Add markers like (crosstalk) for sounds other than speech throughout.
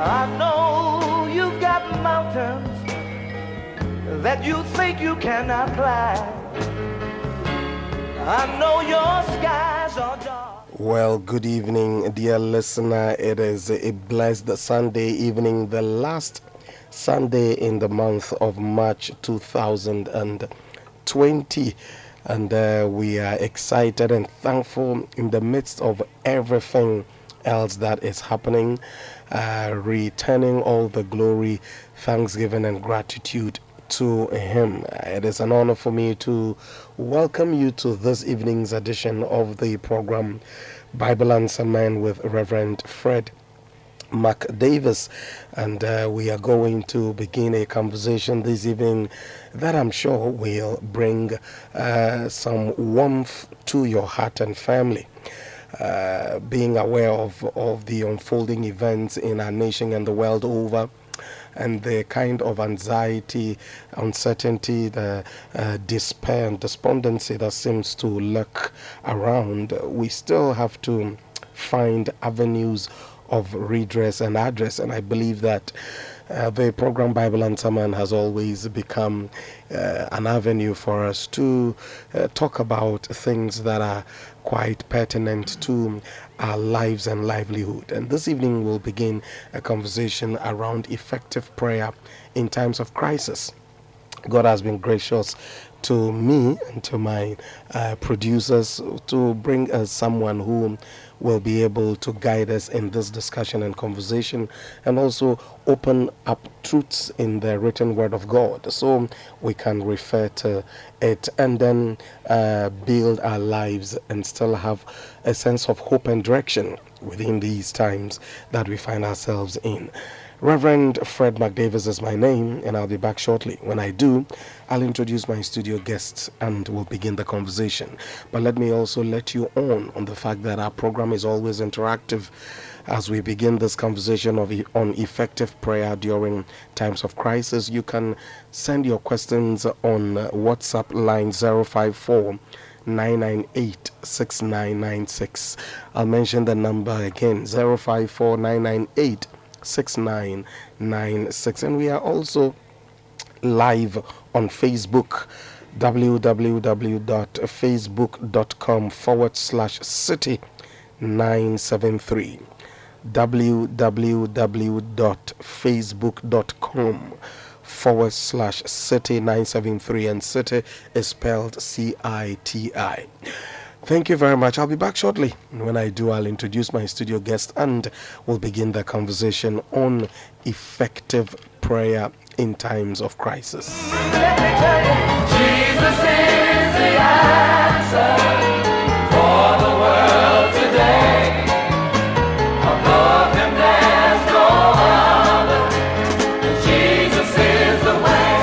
I know you got mountains that you think you cannot climb. I know your skies are dark. Well, good evening, dear listener. It is a blessed Sunday evening, the last Sunday in the month of March 2020. And uh, we are excited and thankful in the midst of everything else that is happening, uh, returning all the glory, thanksgiving, and gratitude to Him. It is an honor for me to welcome you to this evening's edition of the program Bible Answer Man with Reverend Fred Mark Davis, and uh, we are going to begin a conversation this evening that I'm sure will bring uh, some warmth to your heart and family. Uh, being aware of, of the unfolding events in our nation and the world over, and the kind of anxiety, uncertainty, the uh, despair and despondency that seems to lurk around, we still have to find avenues of redress and address. And I believe that uh, the program Bible Answer Man has always become uh, an avenue for us to uh, talk about things that are quite pertinent to our lives and livelihood. And this evening we'll begin a conversation around effective prayer in times of crisis. God has been gracious to me and to my uh, producers to bring us someone who will be able to guide us in this discussion and conversation and also open up truths in the written word of God so we can refer to it and then uh, build our lives and still have a sense of hope and direction within these times that we find ourselves in. Reverend Fred McDavis is my name, and I'll be back shortly. When I do, I'll introduce my studio guests and we'll begin the conversation. But let me also let you on on the fact that our program is always interactive as we begin this conversation of on effective prayer during times of crisis. You can send your questions on WhatsApp line 054 998 6996. I'll mention the number again 054 998 6996. And we are also live on Facebook www.facebook.com forward slash city 973 www.facebook.com forward slash city 973 and city is spelled c-i-t-i Thank you very much. I'll be back shortly. When I do, I'll introduce my studio guest and we'll begin the conversation on effective prayer in times of crisis.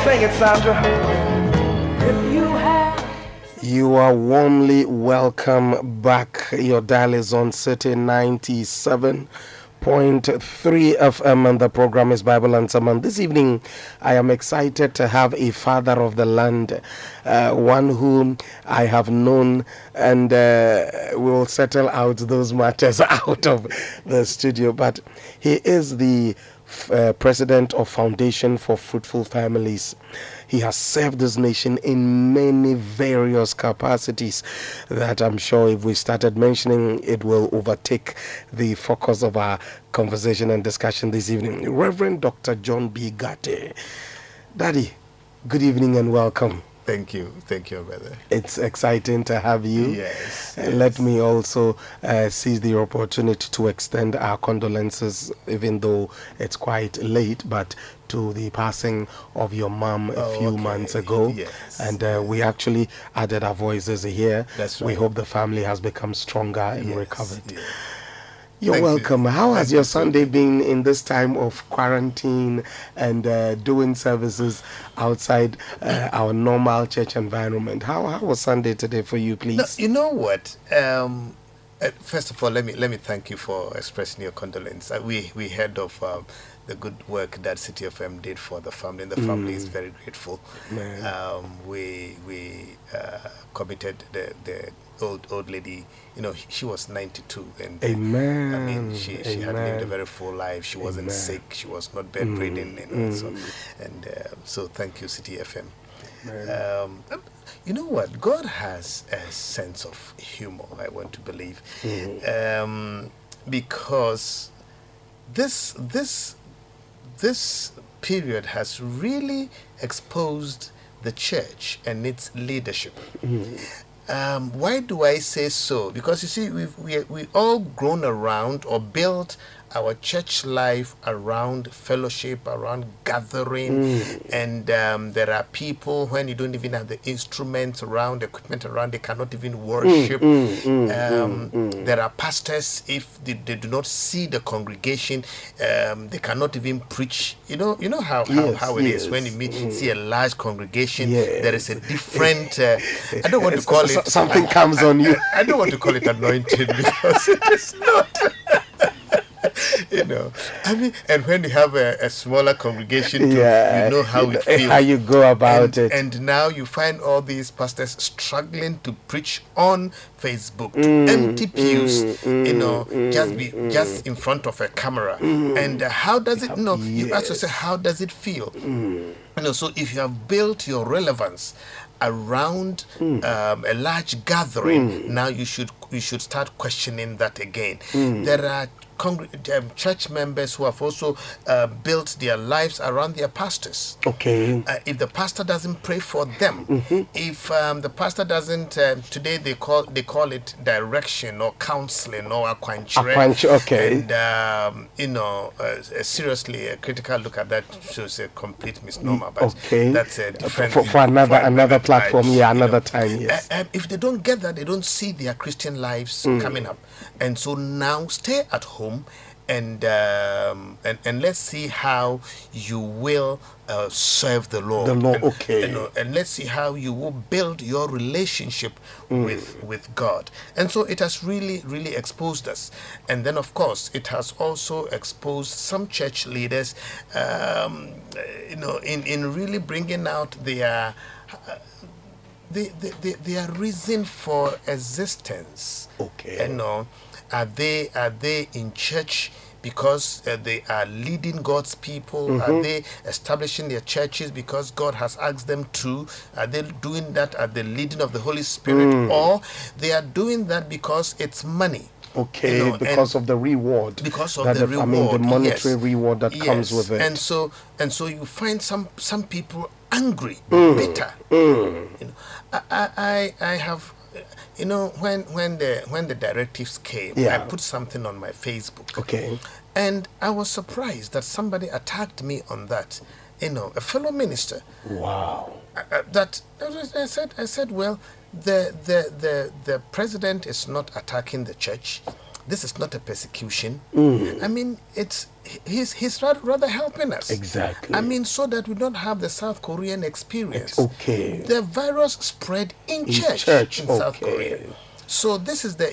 Sing it, Sandra. You are warmly welcome back. Your dial is on City 97.3 FM, and the program is Bible Answer Man. This evening, I am excited to have a father of the land, uh, one whom I have known, and uh, we will settle out those matters (laughs) out of the studio. But he is the uh, president of Foundation for Fruitful Families. He has served this nation in many various capacities that I'm sure if we started mentioning, it will overtake the focus of our conversation and discussion this evening. Reverend Dr. John B. Gate. Daddy, good evening and welcome. Thank you. Thank you, brother. It's exciting to have you. Yes. yes. Let me also uh, seize the opportunity to extend our condolences, even though it's quite late, but to the passing of your mom a oh, few okay. months ago. Yes. And uh, we actually added our voices here. That's right. We hope the family has become stronger and yes. recovered. Yeah. You're Thank welcome. You. How has your. Sunday been in this time of quarantine and uh, doing services outside uh, our normal church environment? How, how was Sunday today for you, please? No, you know what? Um, uh, first of all, let me let me thank you for expressing your condolence. Uh, we we heard of um, the good work that City FM did for the family, and the family Mm. is very grateful. Um, we we uh, committed the, the old old lady, you know, she was 92, and Amen. I mean, she, she had lived a very full life. She wasn't Amen. sick. She was not bedridden, you know. So, and uh, so, thank you, City FM. Um, you know what? God has a sense of humor. I want to believe, um, because this this this period has really exposed the church and its leadership. Um, why do I say so? Because you see, we've, we we all grown around or built our church life around fellowship, around gathering, and um, there are people when you don't even have the instruments around, equipment around, they cannot even worship. um, There are pastors if they, they do not see the congregation, um, they cannot even preach. You know, you know how how, Yes, how it is when you yes. meet, see a large congregation. There is a different. Uh, I don't want to (laughs) call it something I- comes on you. I, I don't want to call it anointed (laughs) because it is not. (laughs) you know, I mean, and when you have a, a smaller congregation, too, Yeah, you know how you know, it feels. how you go about and, it. And now you find all these pastors struggling to preach on Facebook to Mm, empty pews, you know, just be just in front of a camera. And uh, how does it? No, you ask yourself, how does it feel? Mm. You know, so if you have built your relevance around Mm. um, a large gathering, now you should you should start questioning that again. Mm. There are um, church members who have also uh, built their lives around their pastors. Okay. Uh, if the pastor doesn't pray for them, Mm-hmm. if um, the pastor doesn't, um, today they call they call it direction or counseling or akwanchere. Akwanch- okay. And um, you know, uh, seriously, a critical look at that shows a complete misnomer. But Okay. that's a different For- for another- another time, platform, yeah, another time, yes. Uh, um, if they don't get that, they don't see their Christian lives Mm. coming up, and so now stay at home. And, um, and and let's see how you will uh, serve the Lord. The Lord, and, okay. you know, and let's see how you will build your relationship Mm. with with God. And so it has really, really exposed us. And then, of course, it has also exposed some church leaders, um, you know, in, in really bringing out their the, the, the, their reason for existence. Okay. You know, are they are they in church because uh, they are leading God's people? Mm-hmm. Are they establishing their churches because God has asked them to? Are they doing that at the leading of the Holy Spirit, Mm. or they are doing that because it's money? Okay, You know, because of the reward. because of that the reward. I mean, the monetary yes. reward that comes with it. And so and so you find some some people angry, Mm. bitter. You know, I I I have you know when when the when the directives came, Yeah. I put something on my Facebook. Okay. And I was surprised that somebody attacked me on that. You know, a fellow minister Wow. uh, uh, that I said I said well the the the the president is not attacking the church this is not a persecution Mm. I mean it's he's he's ra- rather helping us Exactly. I mean so that we don't have the South Korean experience Okay. the virus spread in, In church, church, in South. Korea so this is the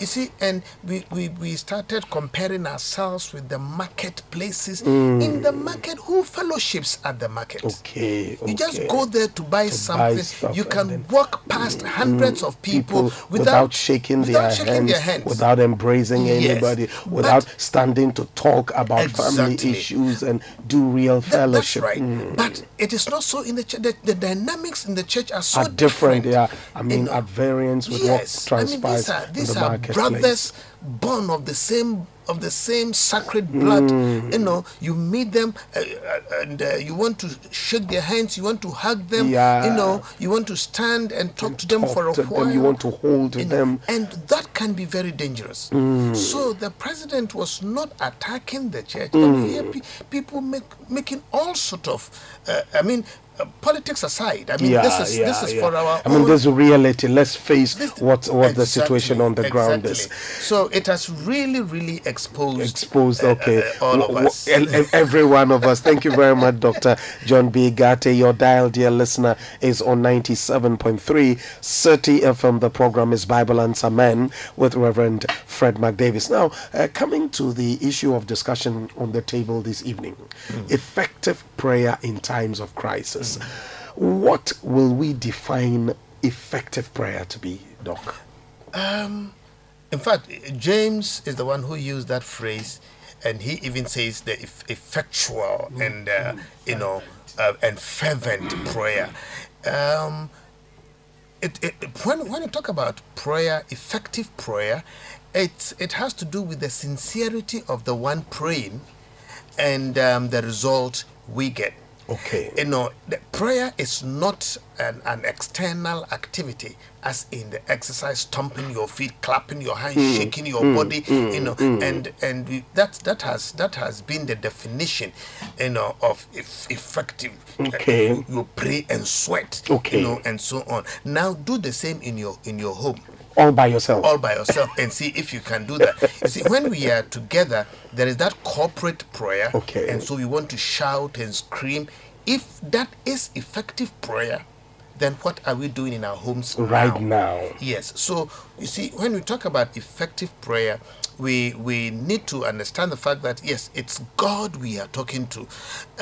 you see and we, we we started comparing ourselves with the marketplaces in the market who fellowships at the market Mm. Okay. you just go there to buy something. stuff you can then- walk past hundreds of people, people without, shaking, without their, shaking hands, their hands. without embracing Yes. anybody, But- without standing to talk about family issues and do real That- that's fellowship. right. Mm. But it is not so in the church. The, the dynamics in the church are so Are different, yeah. I mean, know, at variance with yes. what transpires I mean, these are, these the are brothers born of the same of the same sacred blood. Mm. You know, you meet them uh, uh, and uh, you want to shake their hands. You want to hug them. Yeah. You know, you want to stand and talk to them Talk for a while. them, you want to hold you know, them. and that can be very dangerous. Mm. So the president was not attacking the church. Mm. And here pe- people make making all sort of, uh, I mean, uh, politics aside. I mean, yeah, this is yeah, this is yeah. for our. I mean, a reality. Let's face this- what what the situation on the ground is. So it has really, really exposed exposed. uh, Okay, uh, all of W- w- us. el- every one of us. Thank you very much, Doctor John B. Gate. Your dial, dear listener, is on ninety-seven point three City FM. The program is Bible Answer Men with Reverend Fred McDavis. Now, uh, coming to the issue of discussion on the table this evening, effective prayer in times of crisis. What will we define effective prayer to be, Doc? Um, in fact, James is the one who used that phrase, and he even says the eff- effectual and uh, you know uh, and fervent prayer. Um, it, it, when when you talk about prayer, effective prayer, it it has to do with the sincerity of the one praying, and um, the result we get. Okay. You know, the prayer is not an, an external activity, as in the exercise, stomping your feet, clapping your hands, hmm. shaking your hmm. body. you hmm. know, and and we, that that has that has been the definition, you know, of eff- effective. uh, Okay. you, you pray and sweat. Okay. You know, and so on. Now do the same in your in your home All by yourself. all by yourself and see if you can do that. You see, when we are together, there is that corporate prayer. Okay. And so we want to shout and scream. If that is effective prayer, then what are we doing in our homes right now. Yes. So you see, when we talk about effective prayer, we we need to understand the fact that yes, it's God we are talking to,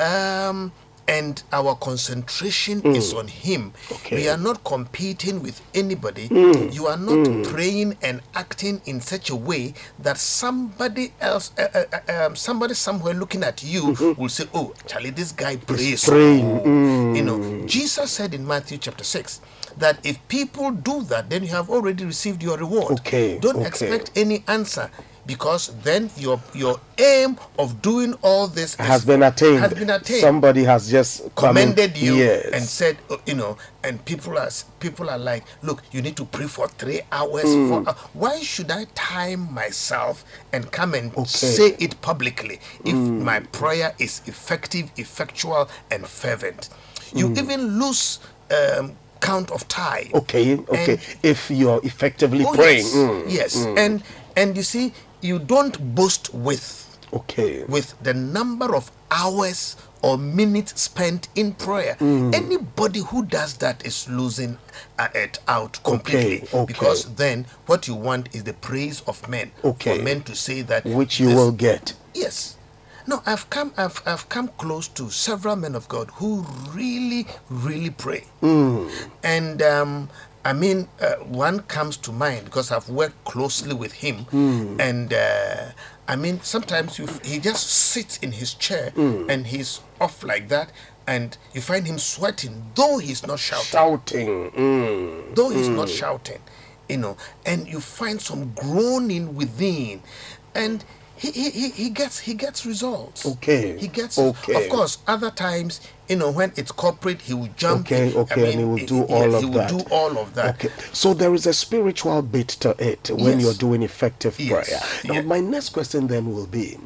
um, and our concentration is on Him. Okay. We are not competing with anybody. You are not praying and acting in such a way that somebody else, uh, uh, uh, um, somebody somewhere looking at you will say, "Oh, Charlie, this guy prays." praying. You know, Jesus said in Matthew chapter 6 that if people do that, then you have already received your reward. Okay, Don't okay. expect any answer because then your your aim of doing all this Has is- been attained. Has been attained. Somebody has just commended you Yes. and said, uh, you know, and people are people are like, look, you need to pray for three hours. Hmm. Four, hou- why should I time myself and come and Okay. say it publicly if Hmm. my prayer is effective, effectual, and fervent? You Hmm. even lose um, count of time. Okay, okay. And- if you're effectively Oh, praying. yes, mm, yes. and and you see, you don't boast with Okay. with the number of hours or minutes spent in prayer. Mm. Anybody who does that is losing uh, it out completely. okay. Because then what you want is the praise of men. Okay. For men to say that Which you this- will get. Yes. No, I've come I've I've come close to several men of God who really, really pray. And um I mean, uh, one comes to mind because I've worked closely with him, and uh, I mean, sometimes you, he just sits in his chair and he's off like that, and you find him sweating, though he's not shouting. Shouting. Mm. though he's not shouting, you know, and you find some groaning within, and he, he, he, he gets he gets results. Okay, He gets okay. of course other times, you know, when it's corporate, he will jump. Okay, in. okay, and he will do yeah, all he of will that. do all of that. Okay, so there is a spiritual bit to it when Yes. you're doing effective Yes, prayer. Now, yeah. my next question then will be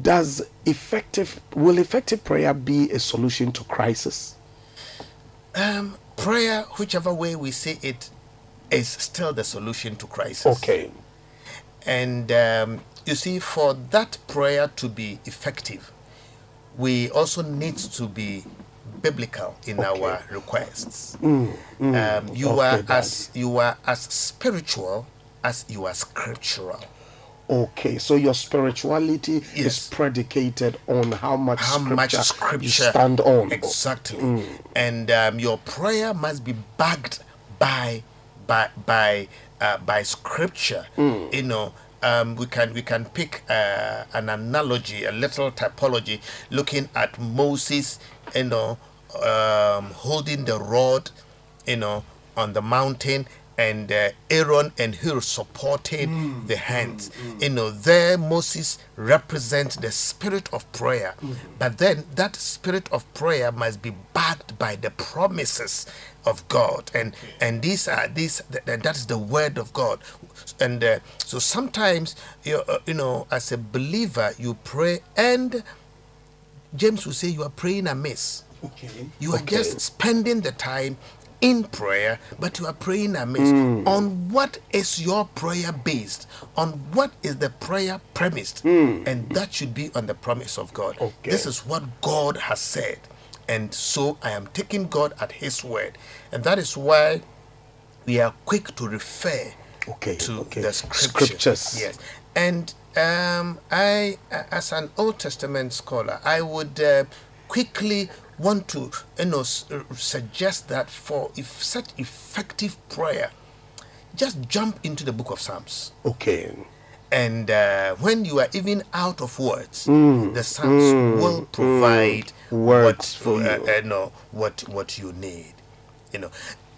Does effective, will effective prayer be a solution to crisis? Um, prayer, whichever way we see it, is still the solution to crisis. Okay, And um, you see, for that prayer to be effective, we also need to be biblical in our requests. um, you Okay, are Dad. as you are as spiritual as you are scriptural. okay, so your spirituality is predicated on how much How scripture, much scripture you stand on. exactly, and um, your prayer must be backed by by by uh, by scripture. You know, um, we can we can pick uh, an analogy, a little typology, looking at Moses, you know, um, holding the rod, you know, on the mountain. And uh, Aaron and Hur supporting the hands. You know, there Moses represents the spirit of prayer. But then that spirit of prayer must be backed by the promises of God. And and these are these th- th- that is the word of God. And uh, so sometimes you uh, you know as a believer you pray and James will say you are praying amiss. Okay. You are okay. just spending the time in prayer, but you are praying amiss. Hmm. On what is your prayer based? On what is the prayer premised? And that should be on the promise of God. Okay. This is what God has said. And so I am taking God at His word. And that is why we are quick to refer Okay, to okay. the scripture. Scriptures. Yes, and um, I, as an Old Testament scholar, I would uh, quickly want to, you know, suggest that for if such effective prayer, just jump into the book of Psalms. Okay. And uh, when you are even out of words, Mm, the Psalms will provide Words what, for uh, you. uh, no, what what you need. You know,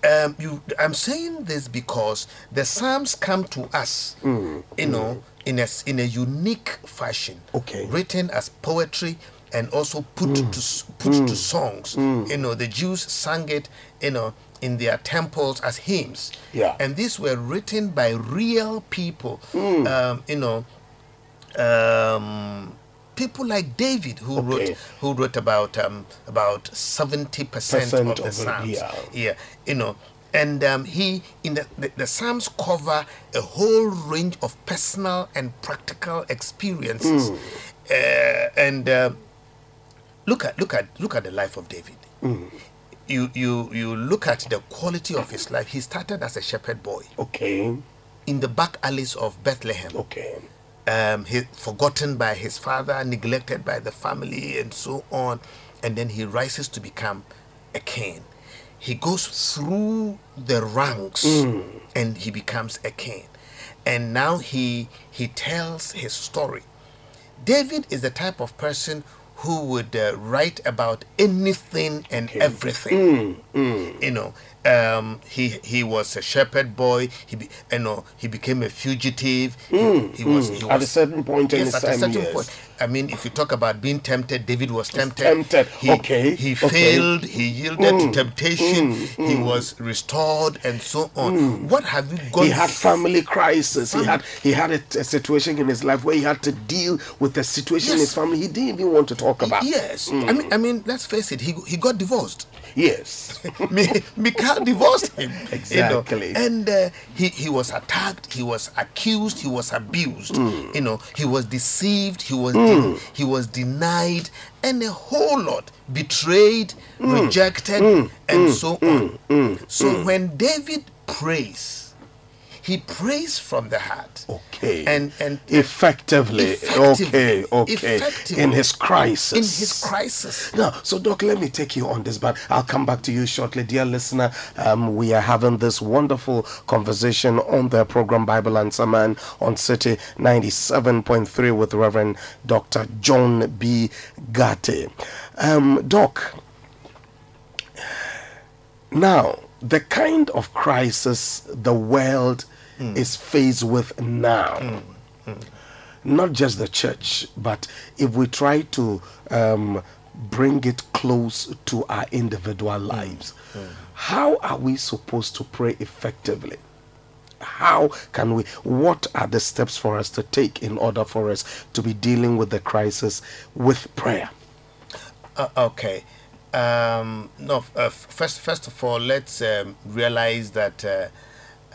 um, you. I'm saying this because the Psalms come to us, you know, in a in a unique fashion. Okay. Written as poetry and also put to s- put to songs. You know, the Jews sang it. You know. In their temples as hymns, Yeah. and these were written by real people, Hmm. um, you know, um, people like David who Okay. wrote who wrote about um, about seventy percent of the Psalms. yeah. yeah, you know, and um, he in the, the the Psalms cover a whole range of personal and practical experiences, Hmm. uh, and um look at look at look at the life of David. Hmm. You you you look at the quality of his life. He started as a shepherd boy Okay. in the back alleys of Bethlehem Okay. Um, he, forgotten by his father, neglected by the family, and so on. And then he rises to become a king. He goes through the ranks and he becomes a king. And now he he tells his story. David is the type of person who would uh, write about anything and everything. You know, um, he he was a shepherd boy. He be, you know he became a fugitive. He, hmm, he was hmm. he was At a certain point in his at a time, certain yes. point. I mean, if you talk about being tempted, David was tempted. tempted. He, Okay, He okay. failed. He yielded to hmm, temptation. He was restored, and so on. What have you gone? He had family crisis. He had he had a, a situation in his life where he had to deal with the situation in his family he didn't even want to talk about. Yes, I mean, I mean, let's face it. He he got divorced. Yes. (laughs) Mi- Michal divorced him. Exactly. You know, and uh, he, he was attacked, he was accused, he was abused. Mm. You know, he was deceived, he was de- he was denied, and a whole lot betrayed, Mm. rejected, and so on. so when David prays, he prays from the heart. Okay. And and effectively. Effectively. Okay. Okay. Effectively. In his crisis. in his crisis. Now, so Doc, let me take you on this, but I'll come back to you shortly, dear listener. Um, we are having this wonderful conversation on the program Bible Answer Man on City 97.3 with Reverend Dr. John B. Gatte. Um, Doc, now the kind of crisis the world is faced with now not just the church, but if we try to um, bring it close to our individual lives, how are we supposed to pray effectively? How can we? What are the steps for us to take in order for us to be dealing with the crisis with prayer? Uh, okay. Um, no. Uh, first, first of all, let's um, realize that uh,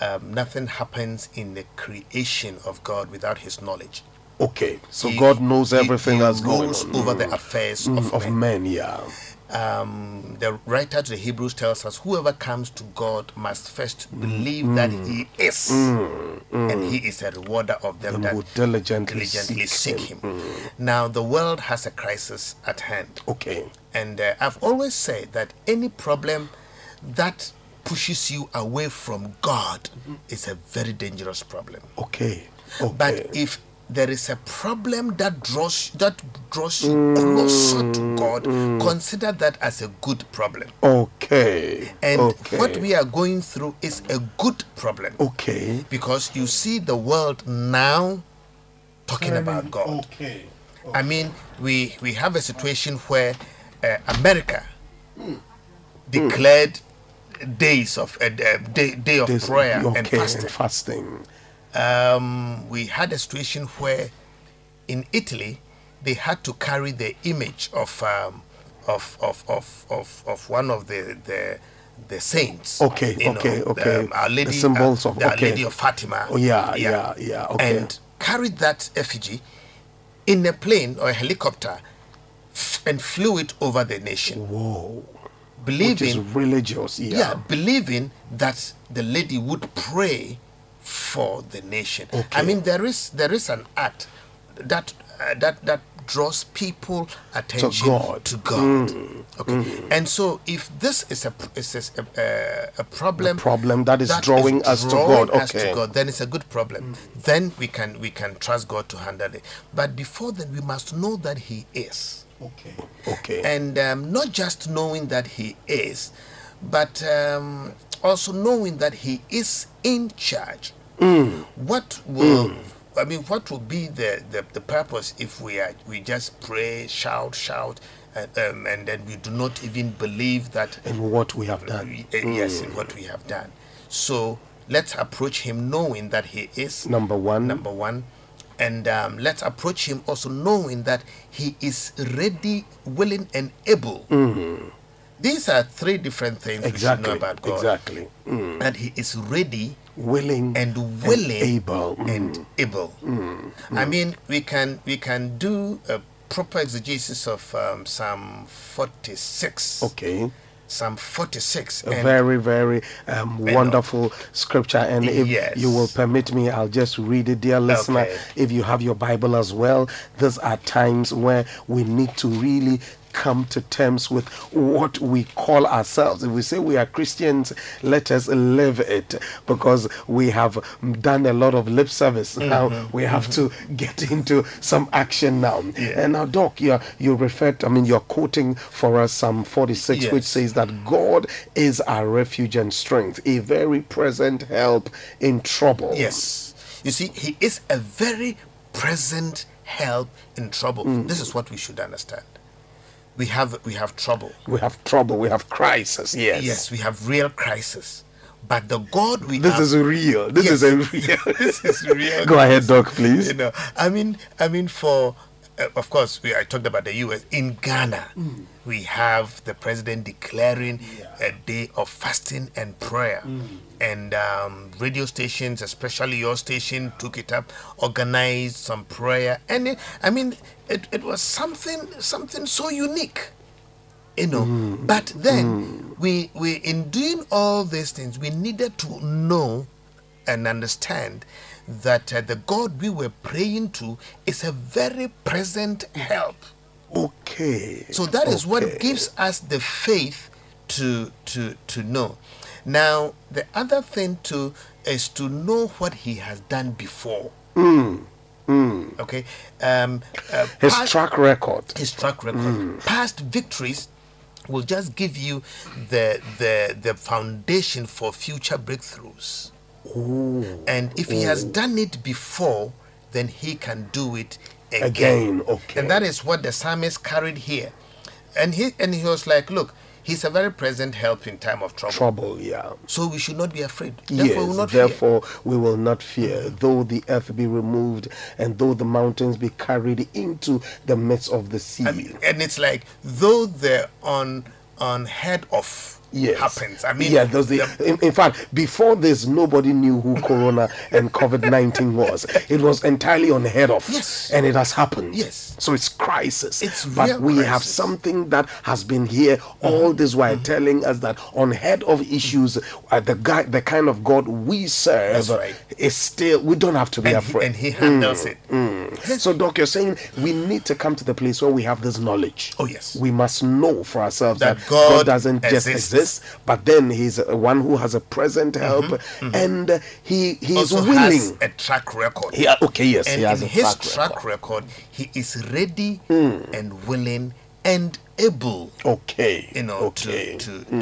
um, nothing happens in the creation of God without His knowledge. Okay, so He- God knows everything he that's going on over the affairs Mm, of, of men. men. Yeah. Um, the writer to the Hebrews tells us, "Whoever comes to God must first Mm, believe that He is, and He is a rewarder of them that diligently diligently seek seek Him. Him." Now, the world has a crisis at hand. Okay. And uh, I've always said that any problem that pushes you away from God is a very dangerous problem. Okay. Okay. But if there is a problem that draws that draws you closer to mm, God, mm. consider that as a good problem. okay. And okay. what we are going through is a good problem. Okay. Because you see the world now talking about God. Okay. I mean, we we have a situation where uh, America hmm. declared days of uh, uh, day, day of This- prayer okay, and fasting. fasting. Um, we had a situation where in Italy they had to carry the image of um, of, of, of, of, of one of the the the saints. Okay, okay, know, okay. um, Our The symbols uh, of- the Our. Lady of Fatima. Oh, yeah, yeah, yeah, okay. And carried that effigy in a plane or a helicopter f- and flew it over the nation, Whoa. Is believing religious. Yeah. yeah, believing that the lady would pray for the nation. okay. I mean, there is there is an act that uh, that that draws people attention to God. to God. Mm. Okay, mm. and so if this is a is a, a, a problem, problem that is drawing us to God, okay. to God, then it's a good problem. Mm. Then we can we can trust God to handle it. But before then, we must know that He is Okay. Okay. and um, not just knowing that he is, but um, also knowing that he is in charge. What will I mean? What will be the, the, the purpose if we are we just pray, shout, shout, and, um, and then we do not even believe that in what we have done. we- uh, yes in what we have done. So let's approach him knowing that he is Number one. number one and um, let's approach him also knowing that he is ready willing and able these are three different things we should Mm-hmm. exactly. know about god Exactly. Mm. that he is ready Willing and willing able. Mm. and able i mean we can we can do a proper exegesis of um, psalm 46 Okay. Psalm 46 A very, very um, wonderful scripture. And if Yes. you will permit me, I'll just read it, dear listener. Okay. If you have your Bible as well, these are times where we need to really come to terms with what we call ourselves. If we say we are Christians, let us live it because we have done a lot of lip service. Now we have to get (laughs) into some action now. Yeah. And now, Doc, you you referred, I mean, you're quoting for us Psalm 46, which says that God is our refuge and strength, a very present help in trouble. Yes. You see, he is a very present help in trouble. Mm. This is what we should understand. We have we have trouble. We have trouble, we have crisis. Yes. Yes, we have real crisis. But the God we This have, is real. This is a real. (laughs) this is (laughs) real. Go ahead, Doc, please. You know, I mean, I mean, for uh, of course, we, I talked about the U.S. In Ghana, Mm. we have the president declaring a day of fasting and prayer, Mm. And um, radio stations, especially your station, took it up, organized some prayer, and it, I mean, it, it was something something so unique you know Mm. but then we we in doing all these things we needed to know and understand that uh, the god we were praying to is a very present help Okay. so that is Okay. what gives us the faith to to to know now the other thing too is to know what he has done before okay um uh, his past- track record. his track record. Past victories will just give you the the the foundation for future breakthroughs. And if he has done it before, then he can do it again. Again, okay. And that is what the psalmist carried here. And he and he was like, look, he's a very present help in time of trouble. Trouble, yeah. So we should not be afraid. Therefore, we will yes, not fear. therefore we will not fear, though the earth be removed and though the mountains be carried into the midst of the sea. I mean, and it's like though the on head of Yes. happens. I mean, yeah, those the, in, in fact, before this, nobody knew who Corona and COVID 19 (laughs) was. It was entirely unheard of. Yes. And it has happened. Yes. So it's crisis. It's But we have something that has been here all this while mm-hmm. telling us that unheard of issues, uh, the guy, the kind of God we serve right. is still, we don't have to be and, he, afraid. and he handles mm, it. Mm. So, Doc, you're saying we need to come to the place where we have this knowledge. Oh, yes. We must know for ourselves that, That God, God doesn't just exists. Exist, but then He's one who has a present help, and uh, He He is Mm-hmm. Also willing. has a track record. He- okay, yes, and he has in a his track record. record. he is ready Hmm. and willing and able. Okay. You know, okay. To to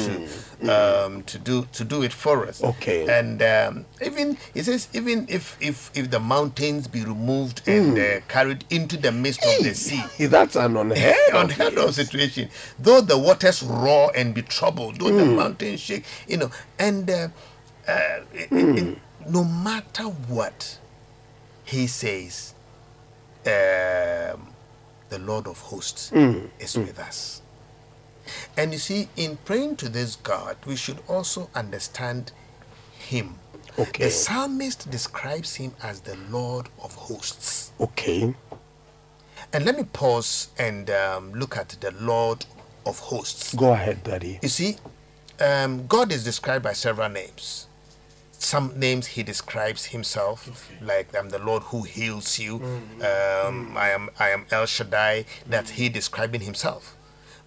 to um to do to do it for us. Okay. And um, even he says even if if if the mountains be removed and Hmm. uh, carried into the midst of the sea. That's an unheard unheard of situation. Though the waters roar and be troubled, though the Hmm. mountains shake, you know, and uh, uh, it- it- it- no matter what, he says, um, the Lord of hosts Hmm. is with us. And you see, in praying to this God, we should also understand Him. Okay. The psalmist describes Him as the Lord of hosts. Okay. And let me pause and um, look at the Lord of hosts. Go ahead, Daddy. You see, um, God is described by several names. Some names he describes himself, like I'm the Lord who heals you. Mm. Um, mm. I am I am El Shaddai. That's he mm. describing himself.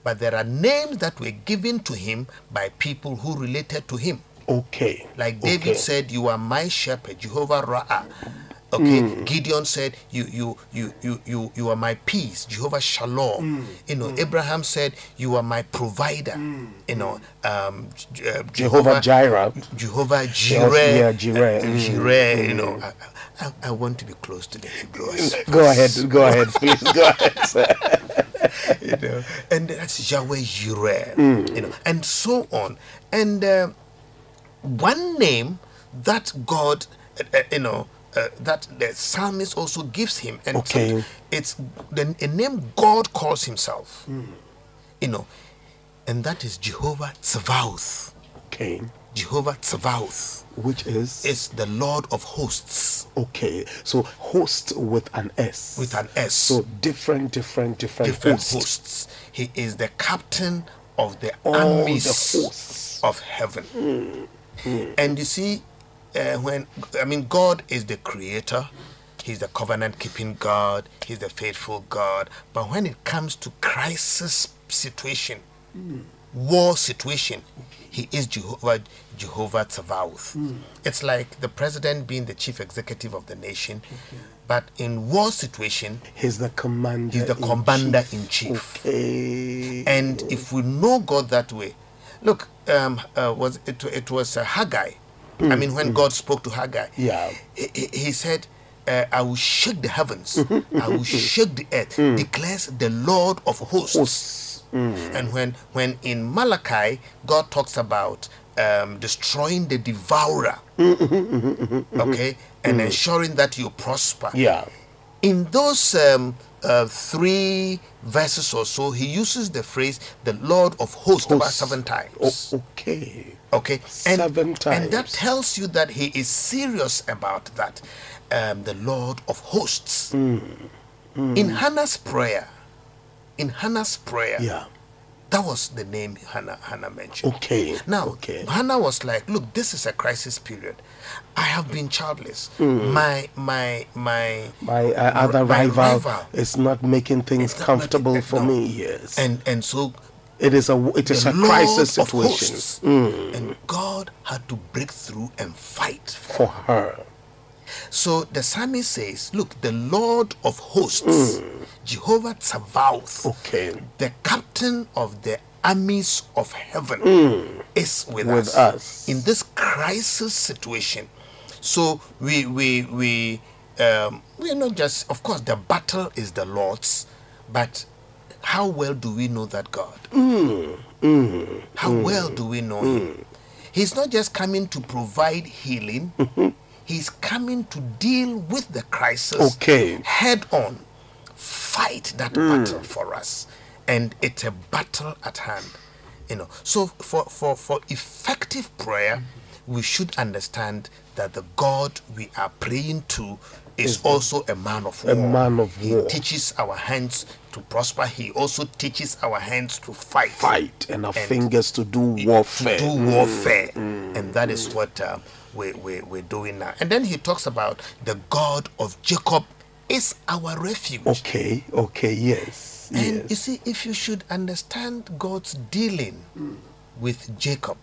But there are names that were given to him by people who related to him. Okay. Like David okay. said, "You are my shepherd, Jehovah Ra'ah." Okay, Gideon said, "You, you, you, you, you, you are my peace, Jehovah Shalom." You know, Abraham said, "You are my provider." You know, um, uh, Jehovah Jireh. Jehovah Jireh, yeah, Jireh. uh, Mm, Jireh. You know, I, I, I want to be close to the Hebrews. (laughs) Go ahead. Go (laughs) ahead, please. Go ahead, sir. (laughs) you know, and that's Yahweh Jireh, you know, and so on. And uh, one name that God, uh, uh, you know, uh, that the psalmist also gives him, and Okay. it's the a name God calls Himself, hmm. you know, and that is Jehovah Tzavaoth. Okay. Jehovah Tzavaoth Which is is the Lord of hosts okay. So host with an S. with an S. So different, different, different, different hosts. hosts. He is the captain of the All the armies hosts. of heaven. Hmm. Hmm. And you see, uh, when I mean, God is the creator, He's the covenant keeping God, He's the faithful God. But when it comes to crisis situation, war situation, He is Jehovah Jehovah Tzavaoth. It's like the president being the chief executive of the nation, but in war situation, He's the commander. He's the in commander chief. in chief. Okay. And if we know God that way, look, um, uh, was it, it was uh, Haggai. I mean, when God spoke to Haggai, Yeah. he, he- said, uh, I will shake the heavens, (laughs) I will shake the earth, declares the Lord of hosts. Hosts. And when, when in Malachi, God talks about um, destroying the devourer, (laughs) okay, and ensuring that you prosper Yeah. in those um, uh, three verses or so, he uses the phrase "the Lord of hosts" about seven times. O- okay. Okay, and, Seven and that tells you that he is serious about that. Um, the Lord of hosts. Mm. In Hannah's prayer, in Hannah's prayer, Yeah. that was the name Hannah Hannah mentioned. Okay. Now, Okay. Hannah was like, "Look, this is a crisis period. I have been childless. Mm. My my my My uh, other my rival, rival is not making things comfortable making- for no. me. Yes. and and so it is a it is the a crisis Lord situation. Mm. and God had to break through and fight for. for her. So the psalmist says, "Look, the Lord of hosts, Mm. Jehovah Tzavaoth, Okay. the captain of the armies of heaven, is with, Mm. With us, us. in this crisis situation." So we we we um, we're not just, of course, the battle is the Lord's, but how well do we know that God? Mm, mm, how mm, well do we know Him? He's not just coming to provide healing, mm-hmm. He's coming to deal with the crisis Okay. head on, fight that battle for us. And it's a battle at hand. You know, so for, for, for effective prayer, we should understand that the God we are praying to is also a man of war. A man of war. He teaches our hands to prosper. He also teaches our hands to fight. Fight and our And fingers to do warfare. To do warfare. Mm, mm, and that is mm. what uh, we, we, we're doing now. And then he talks about the God of Jacob is our refuge. Okay. Okay. Yes. And you see, if you should understand God's dealing with Jacob,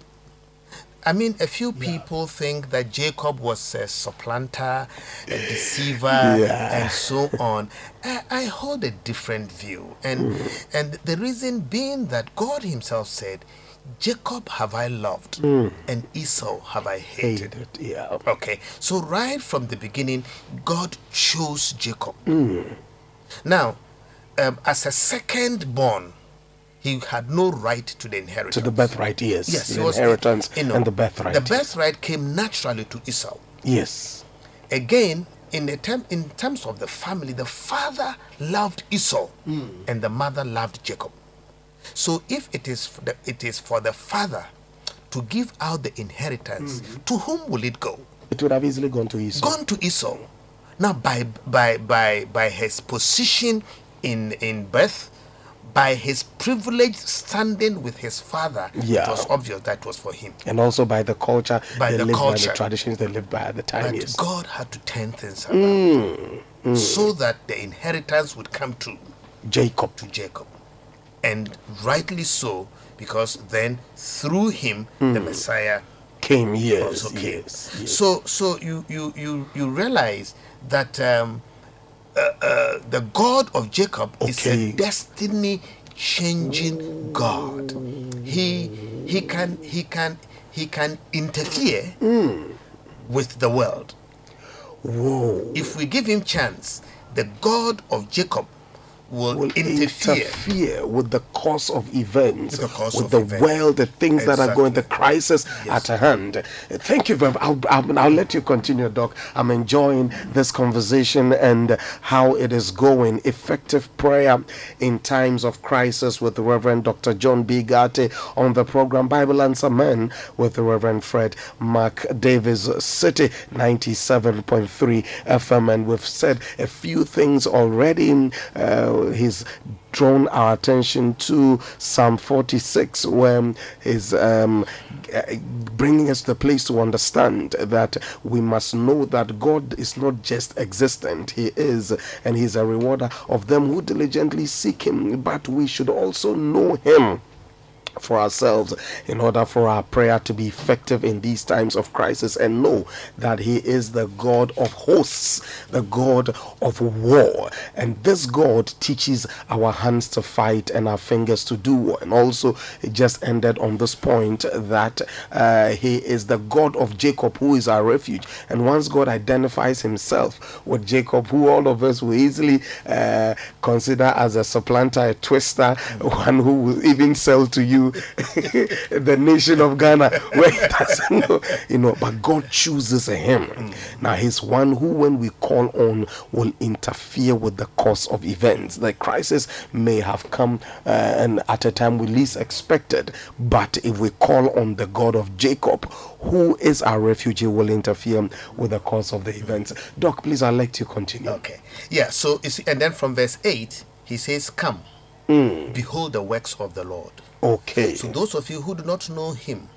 I mean, a few people think that Jacob was a supplanter, a deceiver, Yeah. and so on. I, I hold a different view, and and the reason being that God Himself said, "Jacob have I loved, and Esau have I hated." Hated. Yeah. Okay, so right from the beginning, God chose Jacob. Hmm. Now, um, as a second born, he had no right to the inheritance. To the birthright. Yes. Yes, he the was- inheritance you know, and the birthright. The birthright came naturally to Esau. Yes. Again, in the term, in terms of the family, the father loved Esau, Hmm. and the mother loved Jacob. So, if it is for the, it is for the father to give out the inheritance, Hmm. to whom will it go? It would have easily gone to Esau. gone to Esau. Now, by by by by his position in in birth, by his privilege standing with his father, Yeah. it was obvious that was for him. And also by the culture By the lived by, culture. the traditions they lived by at the time. But yes. God had to turn things around mm, mm. so that the inheritance would come to Jacob. to Jacob. And rightly so, because then through him the mm. Messiah Came, yes. also came. yes, yes. So so you you you you realize that um, uh, the God of Jacob is a destiny changing God. He he can he can he can interfere Hmm. with the world. Whoa. If we give him chance, the God of Jacob will, will interfere. interfere with the course of events, With the with of the events. world, the things that are going, the crisis Yes. at hand. Thank you very much. I'll, I'll, I'll let you continue, Doc. I'm enjoying this conversation and how it is going. Effective prayer in times of crisis with the Reverend Dr. John B. Garte on the program Bible Answer Men with the Reverend Fred Mark Davis City 97.3 FM. And we've said a few things already. Uh, he's drawn our attention to Psalm 46, where he's um, bringing us to the place to understand that we must know that God is not just existent, He is, and He's a rewarder of them who diligently seek Him, but we should also know Him for ourselves in order for our prayer to be effective in these times of crisis and know that he is the god of hosts the god of war. And this god teaches our hands to fight and our fingers to do. And also it just ended on this point that uh, he is the god of jacob who is our refuge. And once god identifies himself with jacob who all of us will easily uh, consider as a supplanter a twister (laughs) one who will even sell to you (laughs) the nation of Ghana where he doesn't know, you know, but God chooses him. Now he's one who, when we call on, will interfere with the course of events. The crisis may have come uh, and at a time we least expected, but if we call on the God of Jacob, who is our refugee, will interfere with the course of the events. Doc, please, I'd like to continue. Okay. Yeah, so you see, and then from verse 8, he says, Come, Hmm. behold the works of the Lord. Okay. So those of you who do not know him,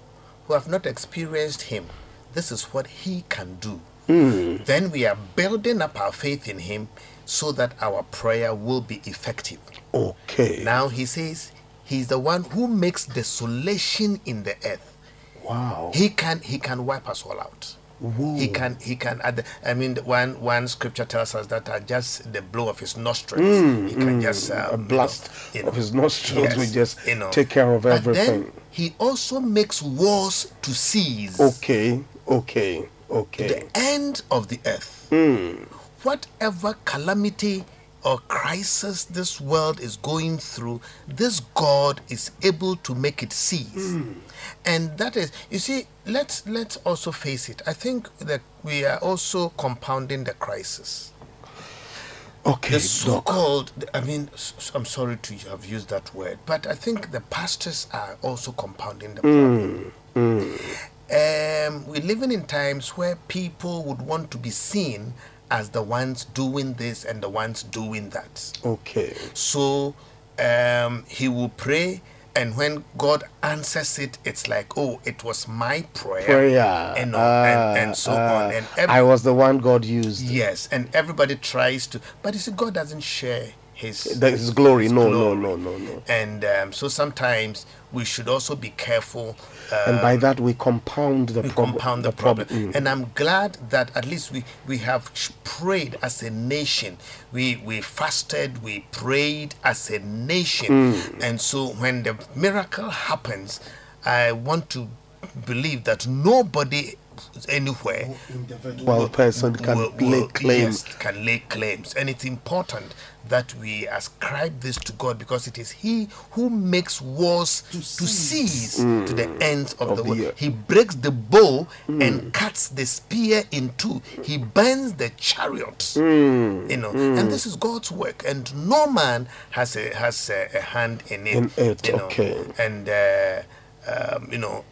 who have not experienced him, this is what he can do. Hmm. Then we are building up our faith in him so that our prayer will be effective. Okay. Now he says he's the one who makes desolation in the earth. wow. He can he can wipe us all out. Whoa. He can he can add I mean one one scripture tells us that at just the blow of his nostrils he can just um, Mm, a you know, blast of his nostrils yes, will just you know. take care of But everything. then he also makes wars to cease. Okay, okay, okay. The end of the earth. Hmm. Whatever calamity or crisis this world is going through, this God is able to make it cease. Hmm. And that is, you see, let's let's also face it. I think that we are also compounding the crisis. Okay, The so-called, I mean, I'm sorry to have used that word, but I think the pastors are also compounding the problem. Um, we're living in times where people would want to be seen as the ones doing this and the ones doing that. Okay. So um, he will pray, and when God answers it, it's like, oh, it was my prayer. Prayer. And, ah, and, and so ah. on. And ev- I was the one God used. Yes, and everybody tries to, but you see, God doesn't share His, That is glory. His No, glory. no, no, no, no. And um, so sometimes we should also be careful. Uh, And by that we compound the we problem. compound the, problem. And I'm glad that at least we, we have prayed as a nation. We we fasted, we prayed as a nation. And so when the miracle happens, I want to believe that nobody anywhere Well, person can will- lay will- claim. yes, can lay claims. And it's important that we ascribe this to God because it is He who makes wars to cease, to the ends of, Of the the world. earth. He breaks the bow and cuts the spear in two. He burns the chariots. You know, and this is God's work, and no man has a has a, a hand in it. In it, you know. okay. And uh, um, you know,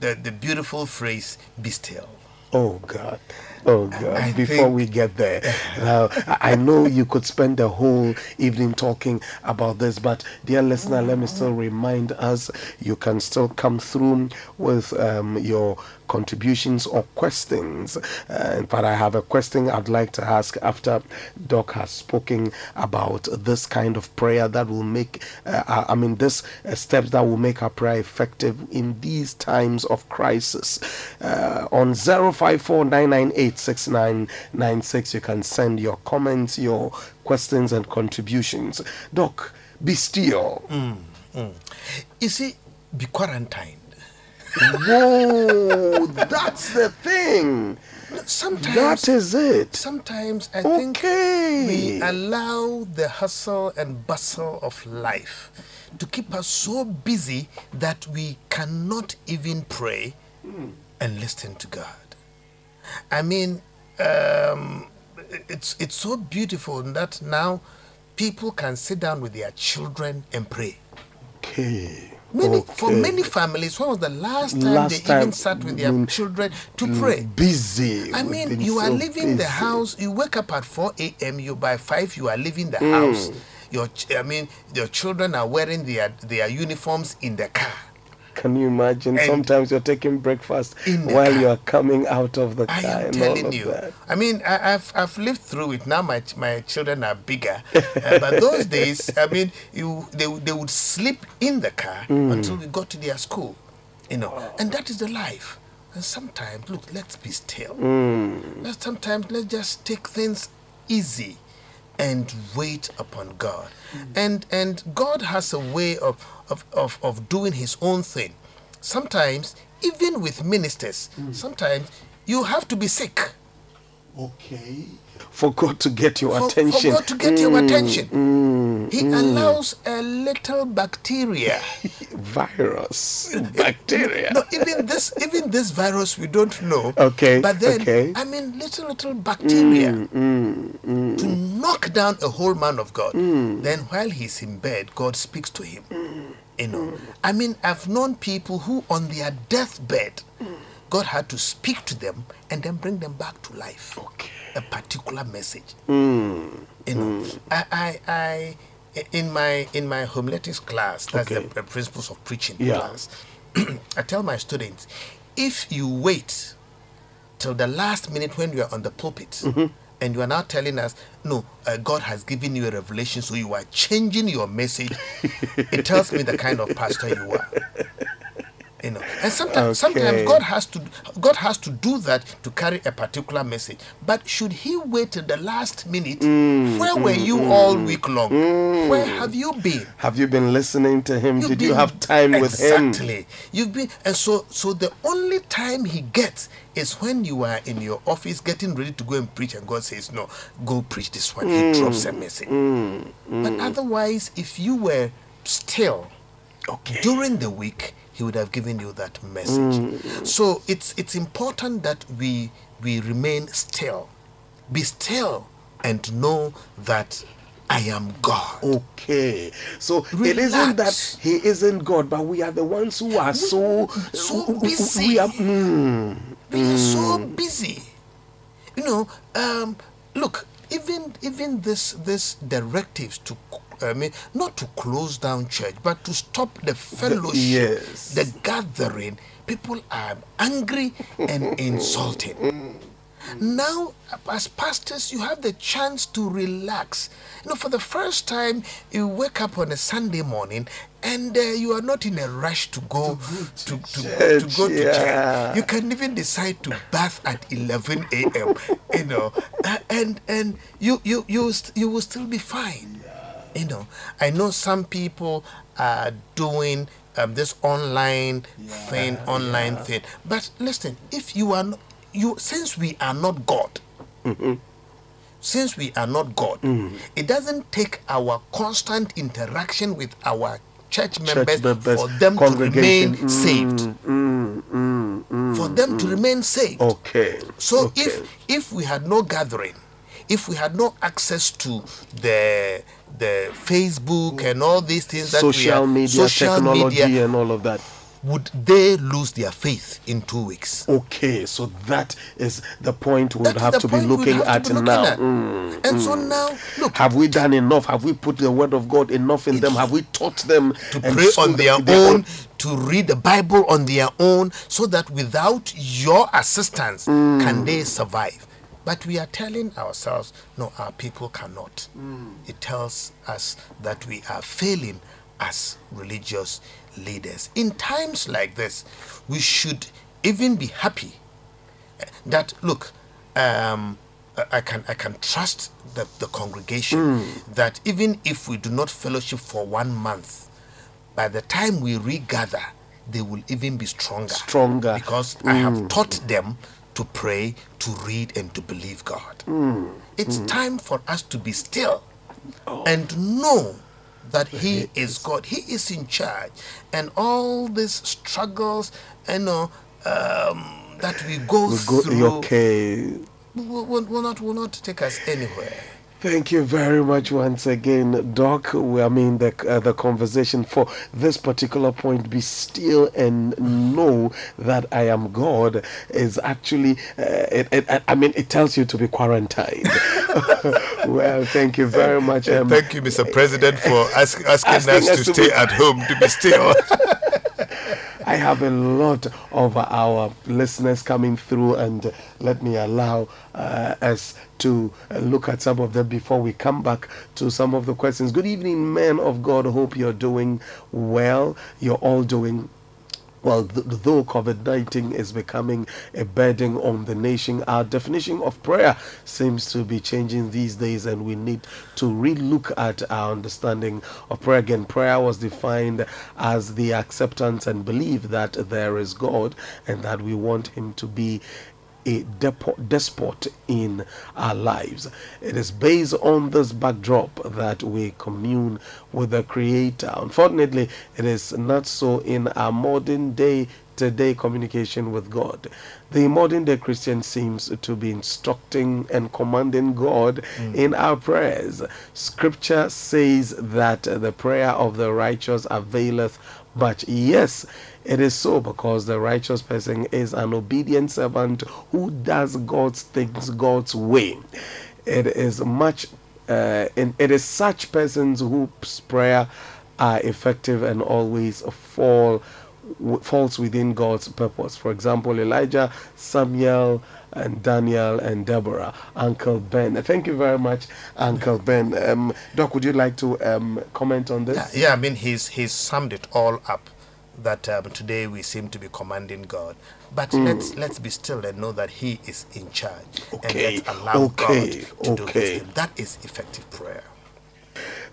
the the beautiful phrase "be still." Oh God. Oh God! I Before think- we get there, now I I know you could spend the whole evening talking about this, but dear listener, let me still remind us: you can still come through with um, your contributions or questions. Uh, in fact, I have a question I'd like to ask after Doc has spoken about this kind of prayer that will make, uh, I mean, this uh, steps that will make our prayer effective in these times of crisis. Uh, on 0549986996, you can send your comments, your questions, and contributions. Doc, be still. You see, be quarantined. Whoa, that's the thing. Sometimes, That is it. sometimes I think we allow the hustle and bustle of life to keep us so busy that we cannot even pray and listen to God. I mean, um, it's it's so beautiful that now people can sit down with their children and pray. Okay. Many, For many families, when was the last time Last they time, even sat with their children to pray? Busy. I mean, you are so leaving the house. You wake up at 4 a.m. You by 5, you are leaving the Mm. house. Your, I mean, your children are wearing their their uniforms in the car. Can you imagine? And- Sometimes you're taking breakfast while car. you're coming out of the I car am and all telling you. that. I mean, I, I've I've lived through it. Now my my children are bigger, (laughs) Uh, but those days, I mean, you they would- they would sleep in the car Mm. until we got to their school, you know, and that is the life. And sometimes, look, let's be still. Mm. Let's sometimes let's just take things easy and wait upon God. And and God has a way of, of, of, of doing his own thing. Sometimes, even with ministers, hmm. sometimes you have to be sick Okay. For God to get your for, attention. for God to get your Mm, attention. mm, he allows a little bacteria. (laughs) virus, bacteria. No, even this even this virus we don't know. Okay, But then okay. I mean little little bacteria Mm, to knock down a whole man of God. Mm. Then while he's in bed, God speaks to him. You know. I mean, I've known people who on their deathbed, God had to speak to them and then bring them back to life. Okay. A particular message. Mm, You know, I, I, I, in my in my homiletics class, that's Okay. the, the principles of preaching Yeah. class. (clears throat) I tell my students, if you wait till the last minute when you are on the pulpit, Mm-hmm. and you are now telling us, no, uh, God has given you a revelation, so you are changing your message. (laughs) it tells me the kind of pastor you are. You know, and sometimes, sometimes God has to God has to do that to carry a particular message. But should He wait till the last minute? Mm, where mm, were you mm, all week long? Mm. Where have you been? Have you been listening to him? You've Did you have time with him? Exactly. You've been, and so so the only time He gets is when you are in your office getting ready to go and preach, and God says, "No, go preach this one." Mm. He drops a message. But otherwise, if you were still Okay. during the week he would have given you that message. So it's it's important that we we remain still. Be still and know that i am god. Okay, so it isn't that he isn't God, but we are the ones who are so so busy. We are, mm, we are so busy. You know um look even even this this directives to I mean, not to close down church, but to stop the fellowship, yes. the gathering. People are angry and (laughs) insulting. Now, as pastors, you have the chance to relax. You know, for the first time, you wake up on a Sunday morning and uh, you are not in a rush to go to, to, to, church, go to yeah. church. You can even decide to bath at 11 a.m. You know, (laughs) uh, and and you you you st- you will still be fine. You know, I know some people are doing um, this online thing, online thing. But listen, if you are not, you since we are not God, since we are not God, it doesn't take our constant interaction with our church members, members, for them to congregation. remain saved. mm, mm, mm. For them to remain saved. Okay. So okay. if if we had no gathering, if we had no access to the the Facebook and all these things that we social are, media, social technology, media, and all of that. would they lose their faith in two weeks? Okay, so that is the point we would have the to be point we'd looking have to at be looking now. at. Mm, and so now, look, Have we done enough? Have we put the word of God enough in them? Have we taught them to pray so on that their own, to read the Bible on their own, so that without your assistance, Mm. can they survive? But we are telling ourselves, no, our people cannot. Mm. It tells us that we are failing as religious leaders. In times like this, we should even be happy that look um I- can I can trust the, the congregation that even if we do not fellowship for one month, by the time we regather, they will even be stronger. Stronger. Because I have taught them to pray, to read, and to believe God. It's time for us to be still and know that He is God. He is in charge. And all these struggles, you know, um, that we go We go, through okay. will, will, will not will not take us anywhere. Thank you very much once again, Doc. We- I mean, the uh, the conversation for this particular point, be still and know that I am God, is actually, uh, it, it, I mean, it tells you to be quarantined. (laughs) well, thank you very much. Um, Thank you, Mr. President, for ask, asking, Asking us, us to to stay be- at home to be still. (laughs) I have a lot of our listeners coming through, and let me allow uh, us to look at some of them before we come back to some of the questions. Good evening, men of God. Hope you're doing well. You're all doing well, th- though COVID 19 is becoming a burden on the nation, our definition of prayer seems to be changing these days, and we need to relook at our understanding of prayer. Again, prayer was defined as the acceptance and belief that there is God and that we want Him to be a despot in our lives. It is based on this backdrop that we commune with the Creator. Unfortunately, it is not so in our modern day today communication with God. The modern day Christian seems to be instructing and commanding God mm. in our prayers. Scripture says that the prayer of the righteous availeth much. Yes, it is so because the righteous person is an obedient servant who does God's things God's way. It is much, uh, and it is such persons whose prayer are effective and always fall falls within God's purpose. For example, Elijah, Samuel, and Daniel and Deborah. Uncle Ben. Thank you very much, Uncle Ben. Um, Doc, would you like to um, comment on this? yeah, yeah, I mean, he's he's summed it all up. That um, today we seem to be commanding God, but Hmm. let's let's be still and know that He is in charge, Okay, and let's allow okay, God to do okay. His thing. That is effective prayer.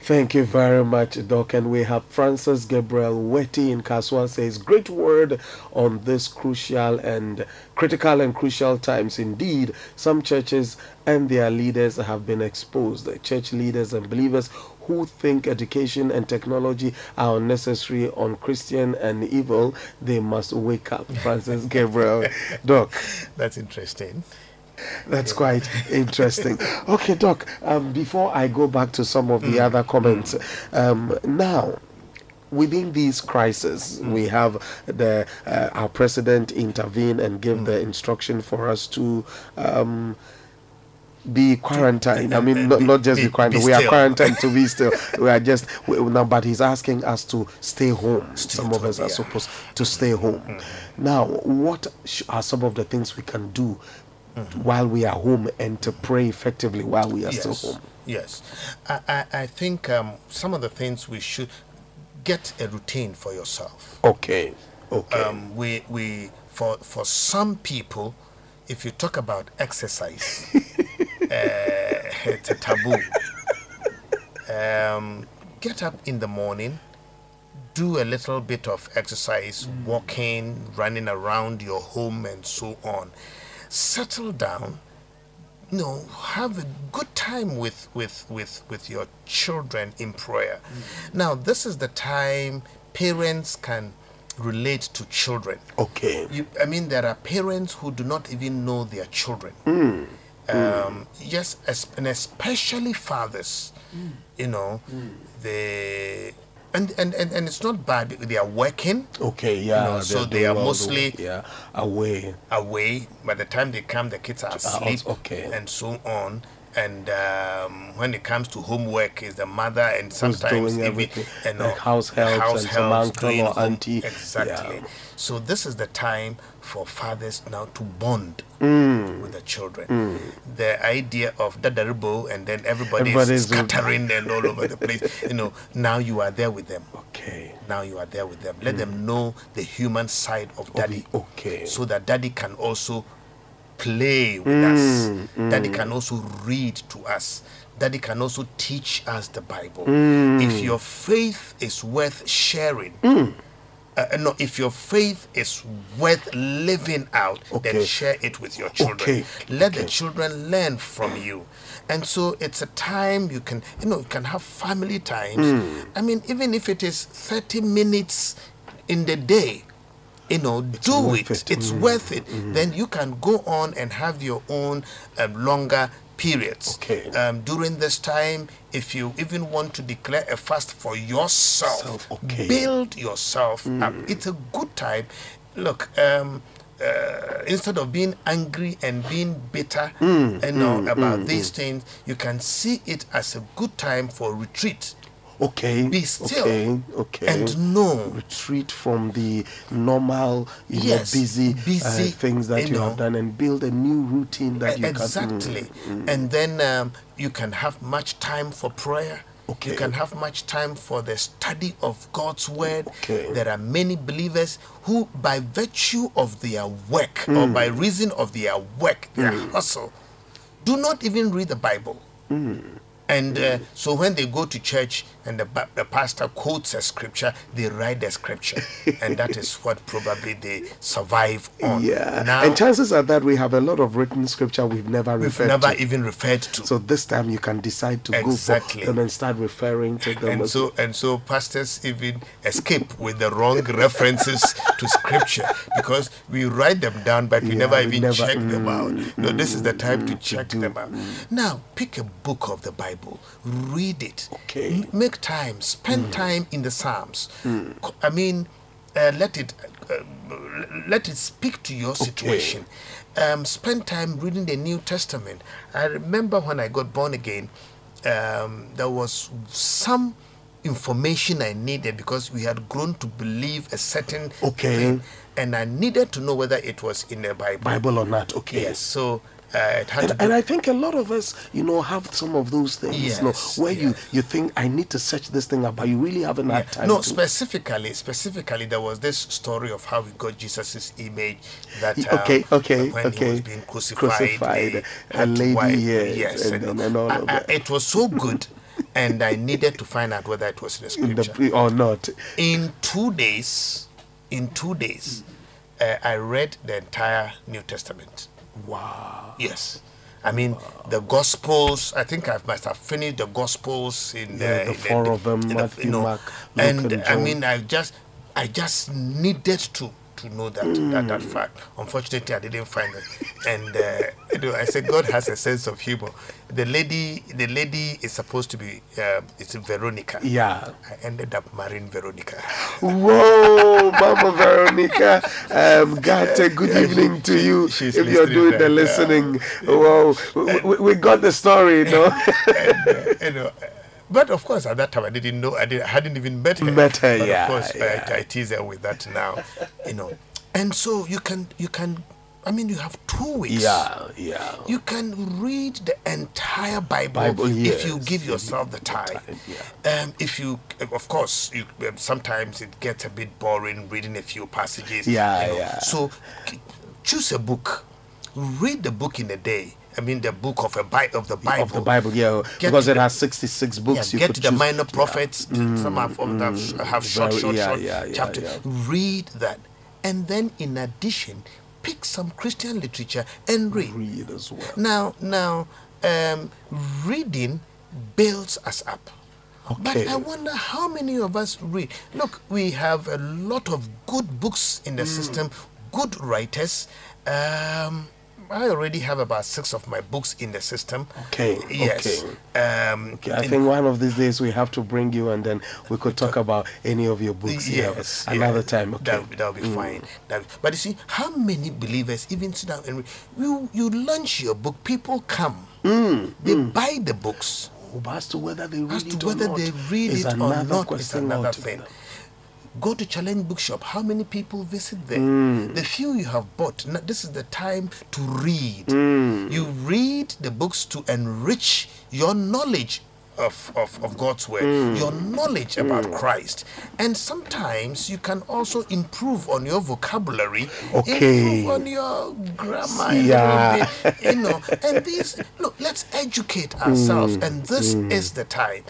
Thank you very much, Doc. And we have Francis Gabriel Wetty in Kasoa says, Great word on this crucial and critical and crucial times. Indeed, some churches and their leaders have been exposed. Church leaders and believers who think education and technology are unnecessary, unchristian, and evil, they must wake up. Francis Gabriel. (laughs) Doc. That's interesting. That's quite interesting. Okay, Doc, um, before I go back to some of the other comments, um, now, within these crises, we have the uh, our president intervene and give the instruction for us to. Um, be quarantined. I mean, not, not just be Be- quarantined. be We are quarantined to be still. (laughs) We are just we, now, but he's asking us to stay home. Some of us are supposed to stay home. Now, what sh- are some of the things we can do while we are home and to pray effectively while we are still home? Yes, I, I, I think um, some of the things we should get a routine for yourself. Okay. Okay. Um, we we for for some people, if you talk about exercise, uh, (laughs) it's a taboo. Um, get up in the morning, do a little bit of exercise, walking, running around your home, and so on. Settle down. You know, have a good time with with with with your children in prayer. Mm. Now, this is the time parents can relate to children. okay. You, I mean, there are parents who do not even know their children. Mm. Mm. Um, yes, es- and especially fathers. You know, they and, and, and, and it's not bad. They are working Okay, yeah. know, so they are the mostly- yeah away. away. By the time they come, the kids are asleep, also- okay. and so on. And um, when it comes to homework, is the mother and sometimes doing even everything, you know, like house the house some uncle or auntie. Exactly. Yeah. So this is the time for fathers now to bond Mm. with the children. The idea of dadaribo and then everybody Everybody's- is scattering and all over the place. You know, now you are there with them. Okay. Now you are there with them. Let them know the human side of daddy. okay. So that daddy can also play with us. Daddy can also read to us. Daddy can also teach us the Bible. If your faith is worth sharing, uh, no, if your faith is worth living out, Okay. then share it with your children. Okay, Let the children learn from you. And so it's a time you can, you know, you can have family times. Hmm. I mean, even if it is 30 minutes in the day, you know, do it. it. It's worth it. Then you can go on and have your own um, longer periods. Okay. Um, during this time, if you even want to declare a fast for yourself, Self, okay. build yourself up. It's a good time. Look, um, uh, instead of being angry and being bitter, you know, about these things, you can see it as a good time for retreat. Okay. Be still Okay. Okay. and know retreat from the normal, you Yes, know, busy, busy, uh, things that you you, have done and build a new routine that you can. exactly Mm, and then um, you can have much time for prayer Okay. you can have much time for the study of god's word Okay. there are many believers who by virtue of their work or Mm. by reason of their work their hustle do not even read the bible Mm. And uh, so when they go to church and the, the pastor quotes a scripture, they write the scripture. (laughs) and that is what probably they survive on. Yeah. Now, and chances are that we have a lot of written scripture we've never we've referred never to. even referred to. So this time you can decide to Exactly. go for them and start referring to them. and so and so pastors even escape with the wrong (laughs) references to scripture because we write them down but we Yeah, never we even never- check them mm, out no this is the mm, time mm, to check do, them out now pick a book of the bible read it Okay. Make time spend time in the psalms Co- i mean uh, let it uh, let it speak to your situation um, spend time reading the new testament i remember when i got born again um, there was some information I needed because we had grown to believe a certain Okay. thing, and I needed to know whether it was in the Bible. Bible or not. Okay. Yes. So uh, it had And, and I think a lot of us, you know, have some of those things, you know, where you, yes. you think I need to search this thing up, but you really haven't had time. no, to. specifically, specifically, there was this story of how we got Jesus's image. That um, okay, okay, when he okay. was being crucified, Crucified, a had to lady, wipe- yes, and- and- and all I- of I- that. it was so good, and I needed to find out whether it was in the in the scripture. or not. in two days in two days uh, i read the entire new testament Wow. yes. I mean the gospels i think i must have finished the gospels in Yeah, the in four of them, in Matthew, Mark, Luke, and and i mean i just i just needed to to know that, that that fact. Unfortunately, I didn't find it, and uh, you know, I said God has a sense of humor. The lady, the lady is supposed to be, uh, it's Veronica. Yeah. I ended up marrying Veronica. Whoa, Mama (laughs) Veronica. Um, uh, good evening to you. she's if you're doing the listening, whoa, we, we, we got the story, no? (laughs) and, uh, you know, but of course, at that time, I didn't know. I, did, I hadn't even met her. Met her, but yeah, Of course, yeah. I, I tease her with that now, you know. And so you can, you can. I mean, you have two weeks. yeah, yeah. You can read the entire Bible, Bible, if you give yourself the time. Um, if you, of course, you um, sometimes it gets a bit boring reading a few passages. Yeah, you know. yeah. So choose a book, read the book in a day. I mean, the book of a Bi- of the Bible. Of the Bible, yeah, Get because it has 66 Yeah, books. you get to the choose. minor prophets. Some have, of them have short, Very- short, yeah, short yeah, yeah, chapters. yeah. Read that, and then in addition, pick some Christian literature and read. Read as well. Now, now, um, reading builds us up. Okay. But I wonder how many of us read. Look, we have a lot of good books in the Mm. system, good writers. Um, I already have about six of my books in the system. Okay, Yes. Um, Okay, I think one of these days we have to bring you and then we could talk about any of your books here Yes, another yeah, time. Okay. Mm. That, that'll be fine. That, but you see, how many believers even sit down and? You, you launch your book, people come, Mm, they buy the books. Oh, but as to whether they read As it to or whether not they read is it or another not is question another altogether. thing. Go to Challenge Bookshop. How many people visit there? Mm. The few you have bought. Now, this is the time to read. Mm. You read the books to enrich your knowledge of, of, of God's word, Mm. your knowledge about Christ. And sometimes you can also improve on your vocabulary, Okay. improve on your grammar, Yeah. bit, you know. And this, look, let's educate ourselves. And this is the time.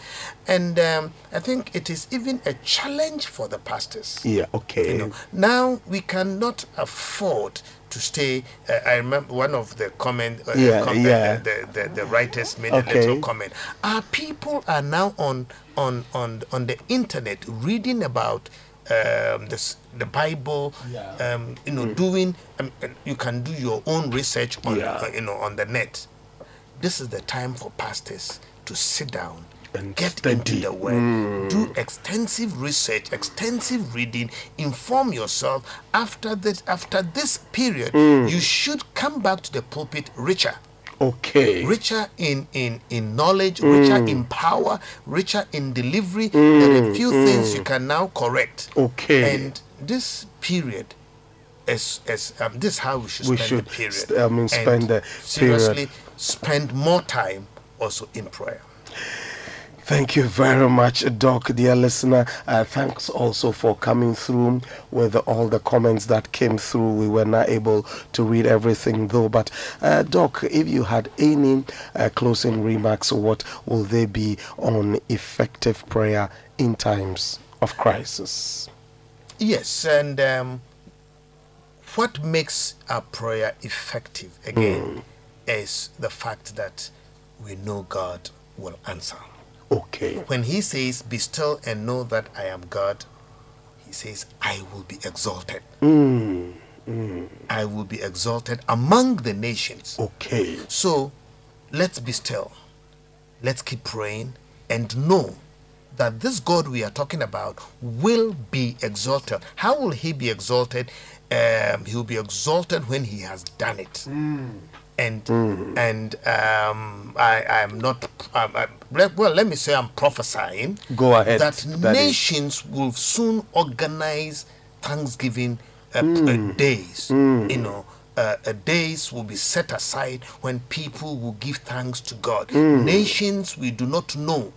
And um, I think it is even a challenge for the pastors. Yeah, okay. You know, now we cannot afford to stay. Uh, I remember one of the comment, uh, Yeah, comment yeah. The, the, the writers made Okay. a little comment. Our people are now on on on on the internet reading about um, this, the Bible. Yeah. Um, you know, doing. Um, you can do your own research on Yeah. uh, you know on the net. This is the time for pastors to sit down. And get study. into the word, do extensive research, extensive reading, inform yourself. After this, after this period, mm. you should come back to the pulpit richer Okay. richer in in in knowledge richer mm. in power richer in delivery mm, there are a few things you can now correct Okay. and this period is is um, this is how we should We spend should the period st- I mean, And spend the seriously period. spend more time also in prayer Thank you very much, Doc, dear listener. Uh, thanks also for coming through with all the comments that came through. We were not able to read everything though. But, uh, Doc, if you had any uh, closing remarks, what will they be on effective prayer in times of crisis? Yes, and um, what makes our prayer effective again is the fact that we know God will answer. Okay. When He says, Be still and know that I am God, He says, I will be exalted. Mm, mm, I will be exalted among the nations. okay. So let's be still. Let's keep praying and know that this God we are talking about will be exalted. How will he be exalted? Um, he will be exalted when he has done it. And and um, I am not. Um, I, le- well, let me say I'm prophesying Go ahead, that nations will soon organize Thanksgiving uh, uh, days. You know, uh, uh, days will be set aside when people will give thanks to God. Nations we do not know.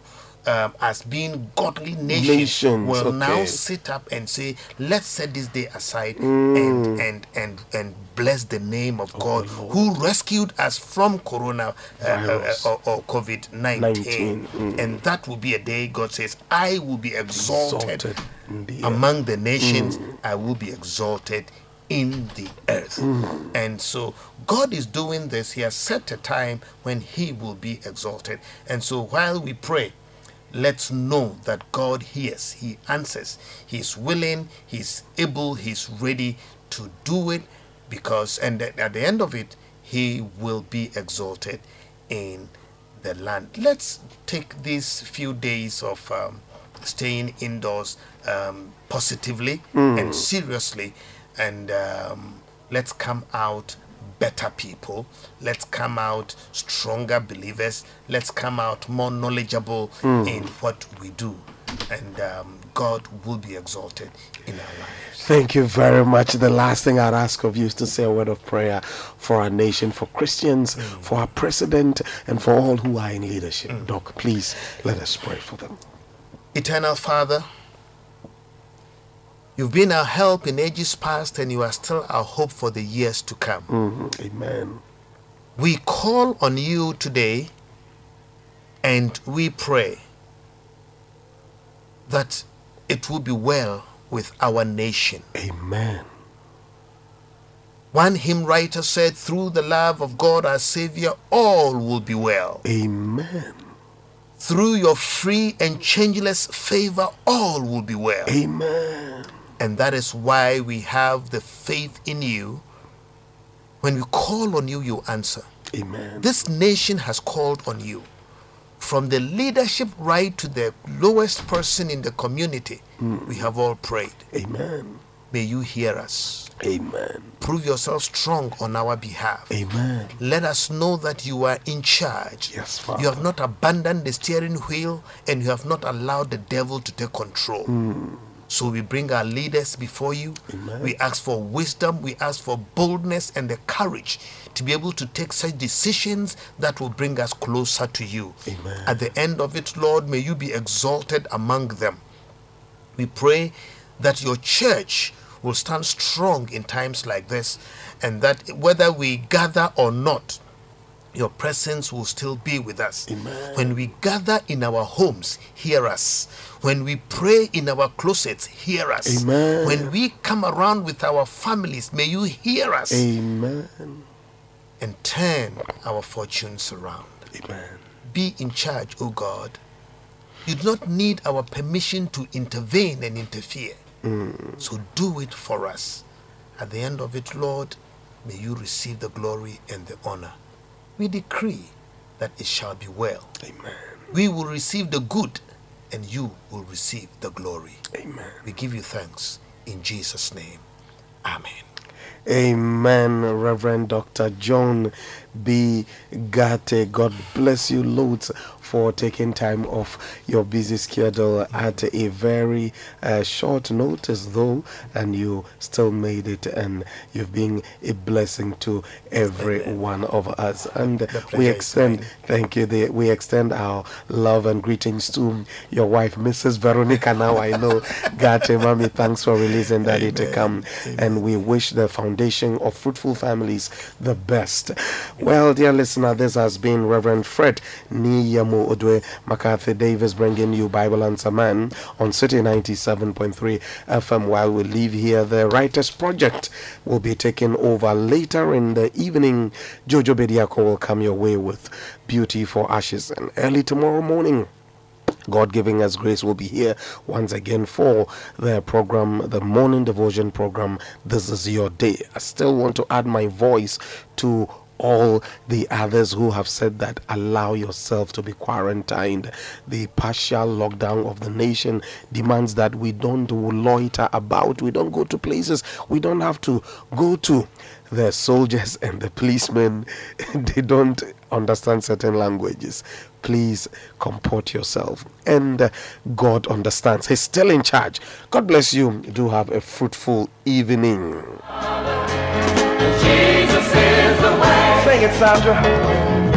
Um, as being godly nations, Nations, will now sit up and say, "Let's set this day aside and and and and bless the name of God, who rescued us from Corona uh, uh, or, or COVID nineteen, 19, mm. and that will be a day God says, "I will be exalted, Exalted the among the nations. I will be exalted." In the earth. Mm. And so God is doing this. He has set a time when He will be exalted. And so while we pray, let's know that God hears, He answers, He's willing, He's able, He's ready to do it because, and at the end of it, He will be exalted in the land. Let's take these few days of um, staying indoors um, positively and seriously, and um, let's come out better people. Let's come out stronger believers. Let's come out more knowledgeable hmm. in what we do, and um, God will be exalted in our lives. Thank you very much. The last thing I'd ask of you is to say a word of prayer for our nation, for Christians, hmm. for our president, and for all who are in leadership. Hmm. Doc, please let us pray for them. Eternal Father, you've been our help in ages past, and you are still our hope for the years to come. Mhm. Amen. We call on you today and we pray that it will be well with our nation. Amen. One hymn writer said, Through the love of God our Savior, all will be well. Amen. Through your free and changeless favor, all will be well. Amen. And that is why we have the faith in you When we call on you, you answer. Amen. This nation has called on you. From the leadership right to the lowest person in the community, hmm. we have all prayed. Amen. May you hear us. Amen. Prove yourself strong on our behalf. Amen. Let us know that you are in charge. Yes, Father. You have not abandoned the steering wheel and you have not allowed the devil to take control. Hmm. So we bring our leaders before you. Amen. We ask for wisdom, we ask for boldness and the courage to be able to take such decisions that will bring us closer to you. Amen. At the end of it, Lord, may you be exalted among them. We pray that your church will stand strong in times like this, and that whether we gather or not, your presence will still be with us. Amen. When we gather in our homes, hear us. When we pray in our closets, hear us. Amen. When we come around with our families, may you hear us Amen. and turn our fortunes around. Amen. Be in charge, O God. You do not need our permission to intervene and interfere. Mm. So do it for us. At the end of it, Lord, may you receive the glory and the honor. We decree that it shall be well. Amen. We will receive the good and you will receive the glory. Amen. We give you thanks in Jesus' name. Amen. Amen, Reverend Dr. John B. Gate. God bless you loads for taking time off your busy schedule at a very uh, short notice, though, and you still made it, and you've been a blessing to every one of us. And we extend, thank you, the, we extend our love and greetings to your wife, Mrs. Veronica. Now I know, (laughs) Gate, Mommy, thanks for releasing Daddy to Amen. come and we wish the foundation of fruitful families the best. Well, dear listener, this has been Reverend Fred Niyamu Odwe McCarthy Davis bringing you Bible Answer Man on City 97.3 FM. While we leave here, the Writers Project will be taking over later in the evening. Jojo Bediako will come your way with Beauty for Ashes, and early tomorrow morning. God giving us grace will be here once again for the program, the morning devotion program. This is your day. I still want to add my voice to all the others who have said that allow yourself to be quarantined. The partial lockdown of the nation demands that we don't loiter about, we don't go to places we don't have to go to. The soldiers and the policemen, (laughs) they don't understand certain languages. Please comport yourself. And God understands. He's still in charge. God bless you. Do have a fruitful evening. Sing it, Sandra.